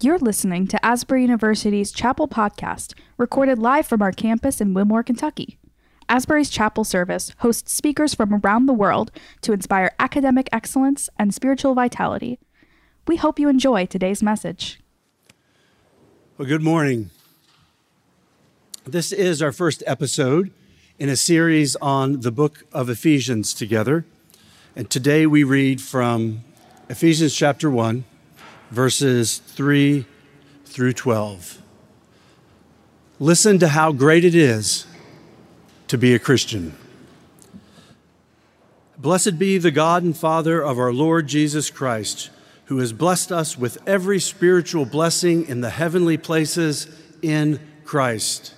You're listening to Asbury University's Chapel Podcast, recorded live from our campus in Wilmore, Kentucky. Asbury's Chapel Service hosts speakers from around the world to inspire academic excellence and spiritual vitality. We hope you enjoy today's message. Well, good morning. This is our first episode in a series on the book of Ephesians together. And today we read from Ephesians chapter 1, verses 3 through 12. Listen to how great it is to be a Christian. Blessed be the God and Father of our Lord Jesus Christ, who has blessed us with every spiritual blessing in the heavenly places in Christ,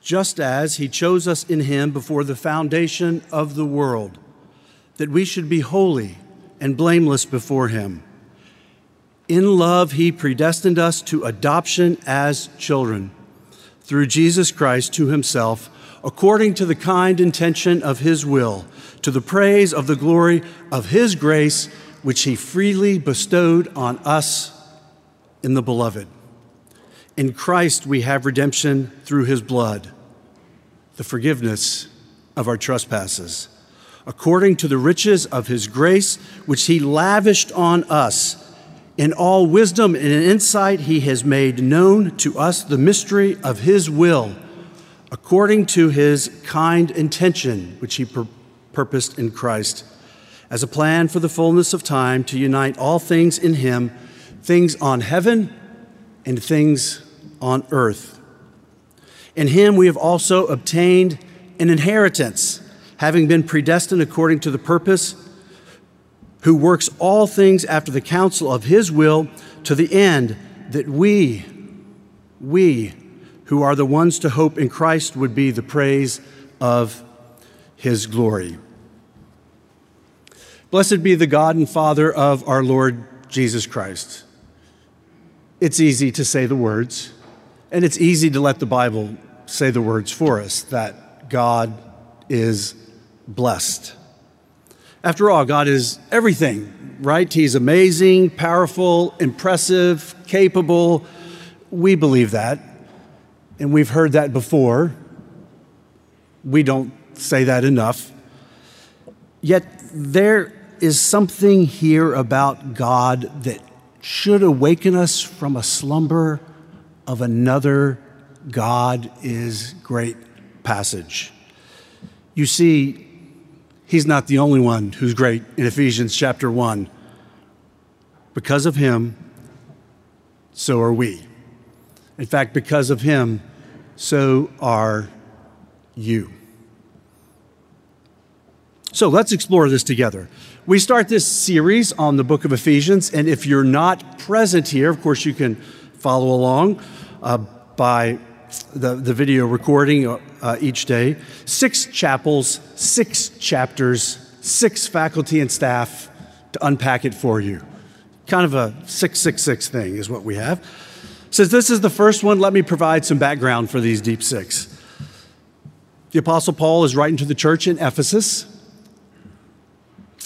just as he chose us in him before the foundation of the world, that we should be holy and blameless before him. In love, he predestined us to adoption as children through Jesus Christ to himself, according to the kind intention of his will, to the praise of the glory of his grace, which he freely bestowed on us in the beloved. In Christ, we have redemption through his blood, the forgiveness of our trespasses, according to the riches of his grace, which he lavished on us in all wisdom and insight, he has made known to us the mystery of his will, according to his kind intention, which he pur- purposed in Christ, as a plan for the fullness of time to unite all things in him, things on heaven and things on earth. In him we have also obtained an inheritance, having been predestined according to the purpose who works all things after the counsel of his will to the end that we, we who are the ones to hope in Christ would be the praise of his glory. Blessed be the God and Father of our Lord Jesus Christ. It's easy to say the words, and it's easy to let the Bible say the words for us that God is blessed. After all, God is everything, right? He's amazing, powerful, impressive, capable. We believe that, and we've heard that before. We don't say that enough. Yet there is something here about God that should awaken us from a slumber of another God is great passage. You see, He's not the only one who's great in Ephesians chapter 1. Because of him, so are we. In fact, because of him, so are you. So let's explore this together. We start this series on the book of Ephesians, and if you're not present here, of course, you can follow along uh, by the, the video recording uh, each day. Six chapels, six chapters, six faculty and staff to unpack it for you. Kind of a 666 thing is what we have. Since this is the first one, let me provide some background for these deep six. The Apostle Paul is writing to the church in Ephesus,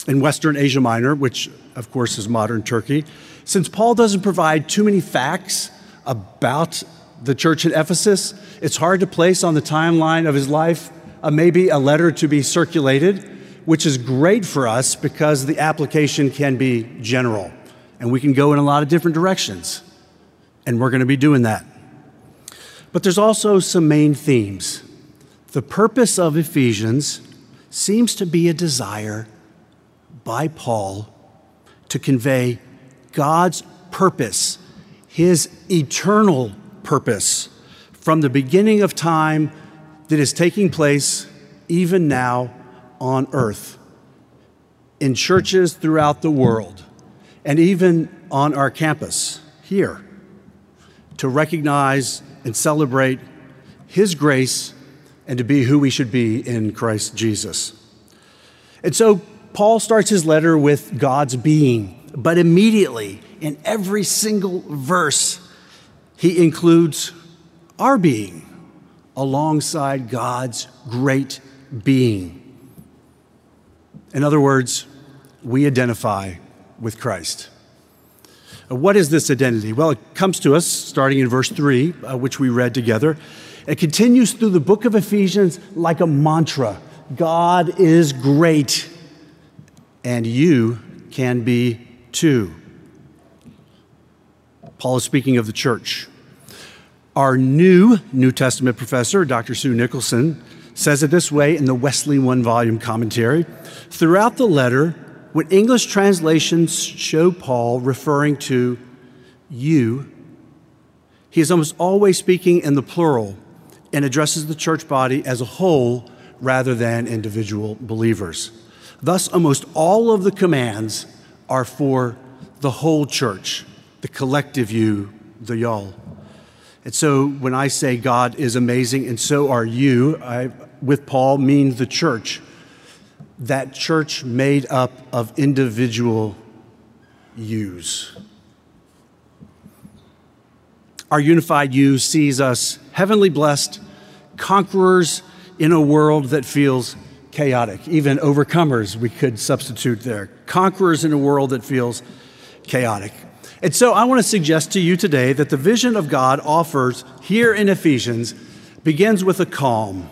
in Western Asia Minor, which of course is modern Turkey. Since Paul doesn't provide too many facts about the church at Ephesus, it's hard to place on the timeline of his life uh, maybe a letter to be circulated, which is great for us because the application can be general and we can go in a lot of different directions. And we're going to be doing that. But there's also some main themes. The purpose of Ephesians seems to be a desire by Paul to convey God's purpose, his eternal purpose from the beginning of time that is taking place even now on earth, in churches throughout the world, and even on our campus here, to recognize and celebrate His grace and to be who we should be in Christ Jesus. And so Paul starts his letter with God's being, but immediately in every single verse, he includes our being alongside God's great being. In other words, we identify with Christ. Uh, what is this identity? Well, it comes to us starting in verse 3, uh, which we read together. It continues through the book of Ephesians like a mantra God is great, and you can be too. Paul is speaking of the church. Our new New Testament professor, Dr. Sue Nicholson, says it this way in the Wesley one volume commentary. Throughout the letter, when English translations show Paul referring to you, he is almost always speaking in the plural and addresses the church body as a whole rather than individual believers. Thus, almost all of the commands are for the whole church, the collective you, the y'all. And so when I say God is amazing and so are you, I, with Paul, mean the church. That church made up of individual yous. Our unified you sees us heavenly blessed, conquerors in a world that feels chaotic. Even overcomers, we could substitute there. Conquerors in a world that feels chaotic. And so I want to suggest to you today that the vision of God offers here in Ephesians begins with a calm.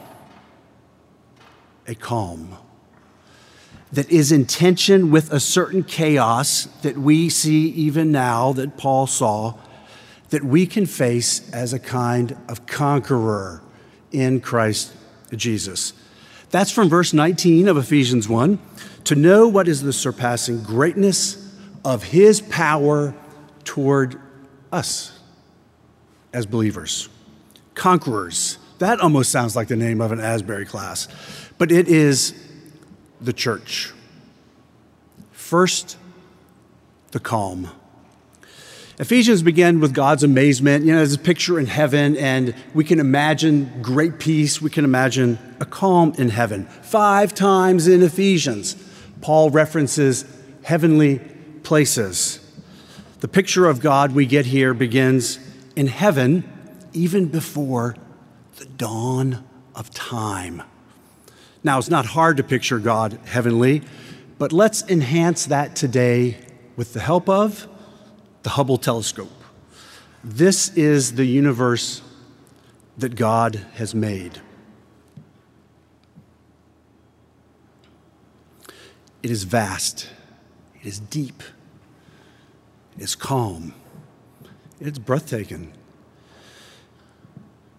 A calm that is in tension with a certain chaos that we see even now, that Paul saw, that we can face as a kind of conqueror in Christ Jesus. That's from verse 19 of Ephesians 1. To know what is the surpassing greatness of his power toward us as believers, conquerors. That almost sounds like the name of an Asbury class, but it is the church. First, the calm. Ephesians begin with God's amazement. You know, there's a picture in heaven, and we can imagine great peace. We can imagine a calm in heaven. Five times in Ephesians, Paul references heavenly places. The picture of God we get here begins in heaven even before the dawn of time. Now, it's not hard to picture God heavenly, but let's enhance that today with the help of the Hubble telescope. This is the universe that God has made. It is vast, it is deep, is calm. It's breathtaking.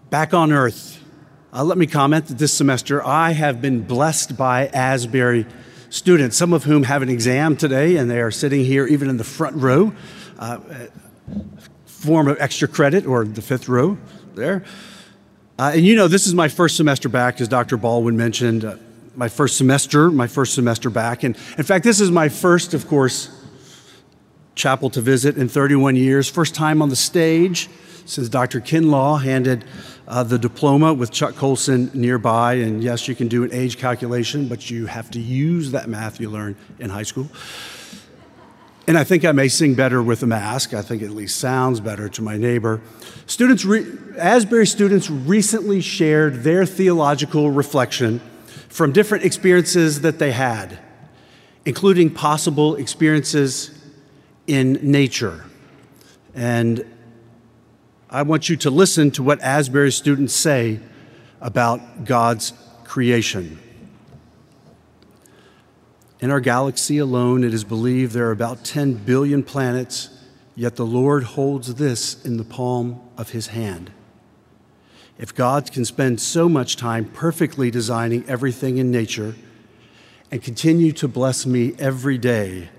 Back on Earth, uh, let me comment that this semester I have been blessed by Asbury students, some of whom have an exam today, and they are sitting here even in the front row, uh, form of extra credit, or the fifth row there. Uh, and you know, this is my first semester back, as Dr. Baldwin mentioned. Uh, my first semester, my first semester back. And in fact, this is my first, of course, chapel to visit in 31 years. First time on the stage since Dr. Kinlaw handed uh, the diploma with Chuck Colson nearby. And yes, you can do an age calculation, but you have to use that math you learned in high school. And I think I may sing better with a mask. I think it at least sounds better to my neighbor. Students, re- Asbury students recently shared their theological reflection from different experiences that they had, including possible experiences in nature. And I want you to listen to what Asbury students say about God's creation. In our galaxy alone, it is believed there are about 10 billion planets, yet the Lord holds this in the palm of his hand. If God can spend so much time perfectly designing everything in nature and continue to bless me every day,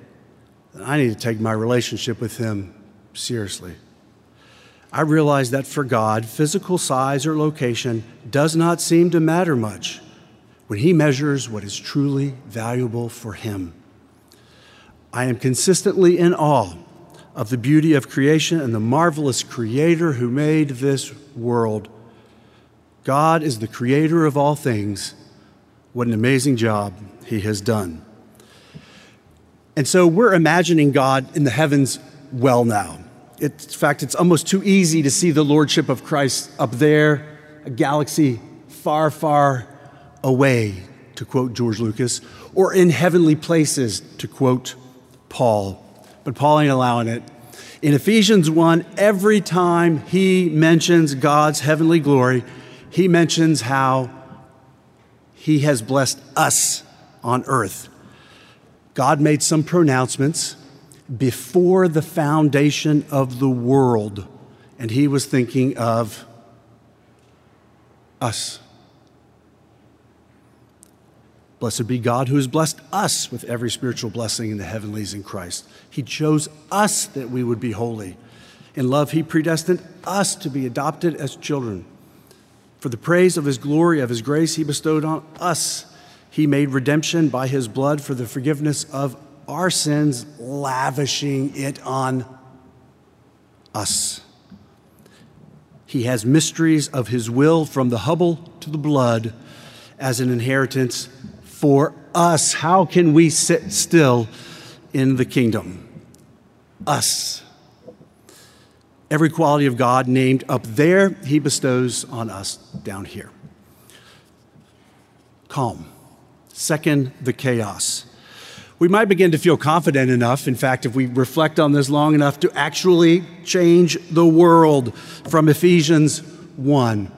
I need to take my relationship with Him seriously. I realize that for God, physical size or location does not seem to matter much when He measures what is truly valuable for Him. I am consistently in awe of the beauty of creation and the marvelous Creator who made this world. God is the Creator of all things. What an amazing job He has done. And so we're imagining God in the heavens well now. in fact, it's almost too easy to see the Lordship of Christ up there, a galaxy far, far away, to quote George Lucas, or in heavenly places, to quote Paul. But Paul ain't allowing it. In Ephesians 1, every time he mentions God's heavenly glory, he mentions how he has blessed us on earth. God made some pronouncements before the foundation of the world, and he was thinking of us. Blessed be God who has blessed us with every spiritual blessing in the heavenlies in Christ. He chose us that we would be holy. In love, He predestined us to be adopted as children. For the praise of His glory, of His grace, He bestowed on us. He made redemption by His blood for the forgiveness of our sins, lavishing it on us. He has mysteries of His will from the Hubble to the blood as an inheritance for us. How can we sit still in the kingdom? Us. Every quality of God named up there, He bestows on us down here. Calm. Second, the chaos. We might begin to feel confident enough, in fact, if we reflect on this long enough, to actually change the world from Ephesians 1.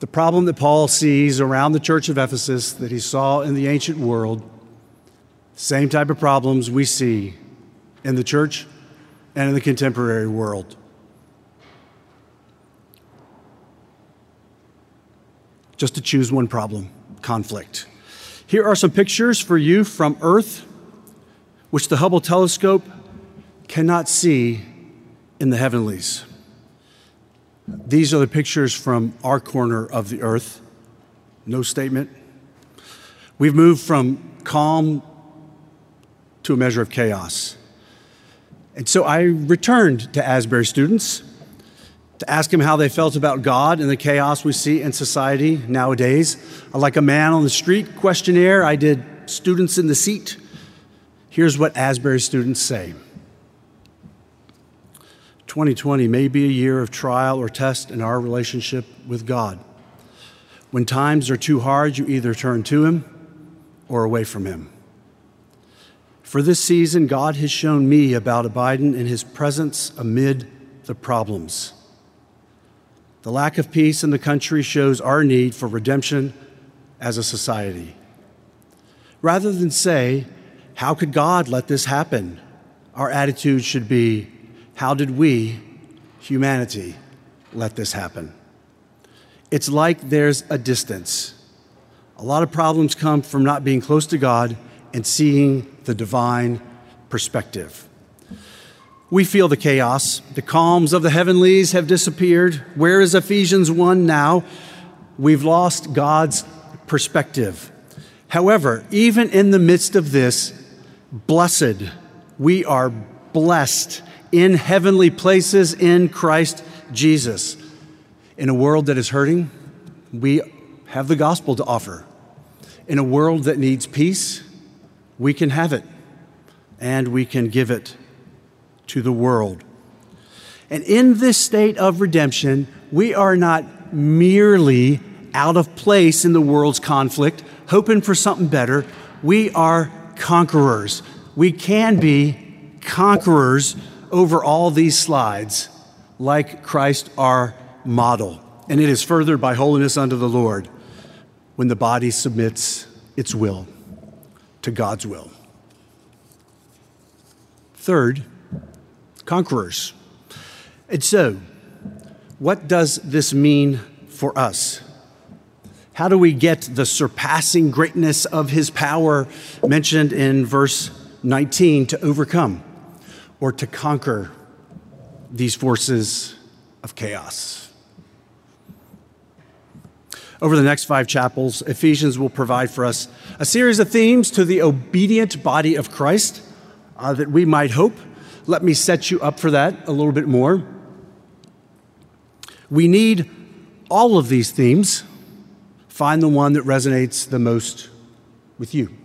The problem that Paul sees around the church of Ephesus that he saw in the ancient world, same type of problems we see in the church and in the contemporary world. Just to choose one problem conflict. Here are some pictures for you from Earth, which the Hubble telescope cannot see in the heavenlies. These are the pictures from our corner of the earth. No statement. We've moved from calm to a measure of chaos. And so I returned to Asbury students to ask him how they felt about God and the chaos we see in society nowadays. Like a man on the street questionnaire, I did students in the seat. Here's what Asbury students say 2020 may be a year of trial or test in our relationship with God. When times are too hard, you either turn to Him or away from Him. For this season, God has shown me about abiding in His presence amid the problems. The lack of peace in the country shows our need for redemption as a society. Rather than say, How could God let this happen? Our attitude should be, how did we, humanity, let this happen? It's like there's a distance. A lot of problems come from not being close to God and seeing the divine perspective. We feel the chaos. The calms of the heavenlies have disappeared. Where is Ephesians 1 now? We've lost God's perspective. However, even in the midst of this, blessed, we are blessed in heavenly places in Christ Jesus. In a world that is hurting, we have the gospel to offer. In a world that needs peace, we can have it and we can give it to the world. And in this state of redemption, we are not merely out of place in the world's conflict, hoping for something better. We are conquerors. We can be conquerors over all these slides like Christ our model. And it is furthered by holiness unto the Lord when the body submits its will to God's will. Third, conquerors. And so, what does this mean for us? How do we get the surpassing greatness of his power mentioned in verse 19 to overcome? or to conquer these forces of chaos. Over the next five chapels, Ephesians will provide for us a series of themes to the obedient body of Christ uh, that we might hope. Let me set you up for that a little bit more. We need all of these themes. Find the one that resonates the most with you.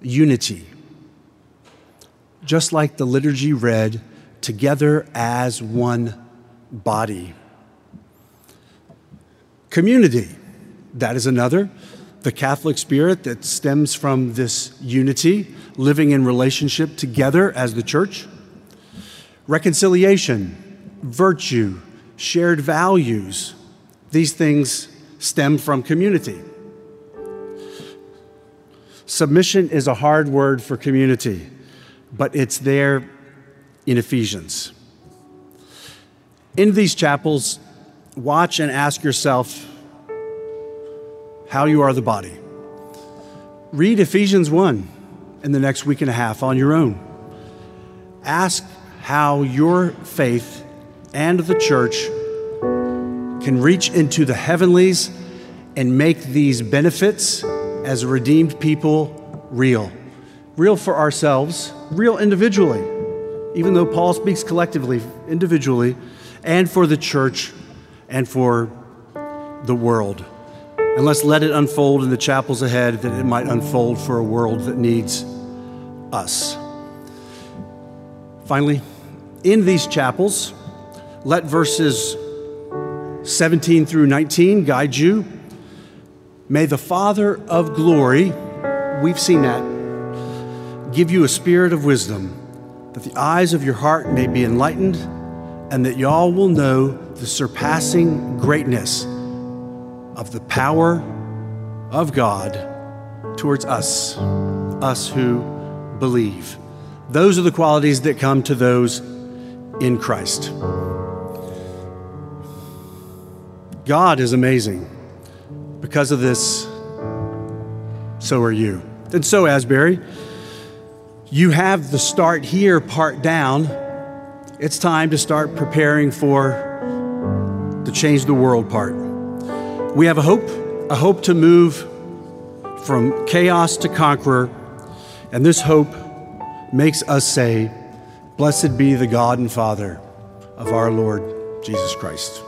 Unity just like the liturgy read, together as one body. Community, that is another. the Catholic spirit that stems from this unity, living in relationship together as the church, reconciliation, virtue, shared values. These things stem from community. Submission is a hard word for community, but it's there in Ephesians. In these chapels, watch and ask yourself how you are the body. Read Ephesians 1 in the next week and a half on your own. Ask how your faith and the church can reach into the heavenlies and make these benefits as redeemed people real. Real for ourselves, real individually, even though Paul speaks collectively, individually, and for the church and for the world. And let's let it unfold in the chapels ahead that it might unfold for a world that needs us. Finally, in these chapels, let verses 17 through 19 guide you. May the Father of glory, we've seen that, give you a spirit of wisdom, that the eyes of your heart may be enlightened, and that y'all will know the surpassing greatness of the power of God towards us, us who believe. Those are the qualities that come to those in Christ. God is amazing. Because of this, so are you. And so, Asbury, you have the start here part down. It's time to start preparing for the change the world part. We have a hope, a hope to move from chaos to conqueror, and this hope makes us say, Blessed be the God and Father of our Lord Jesus Christ.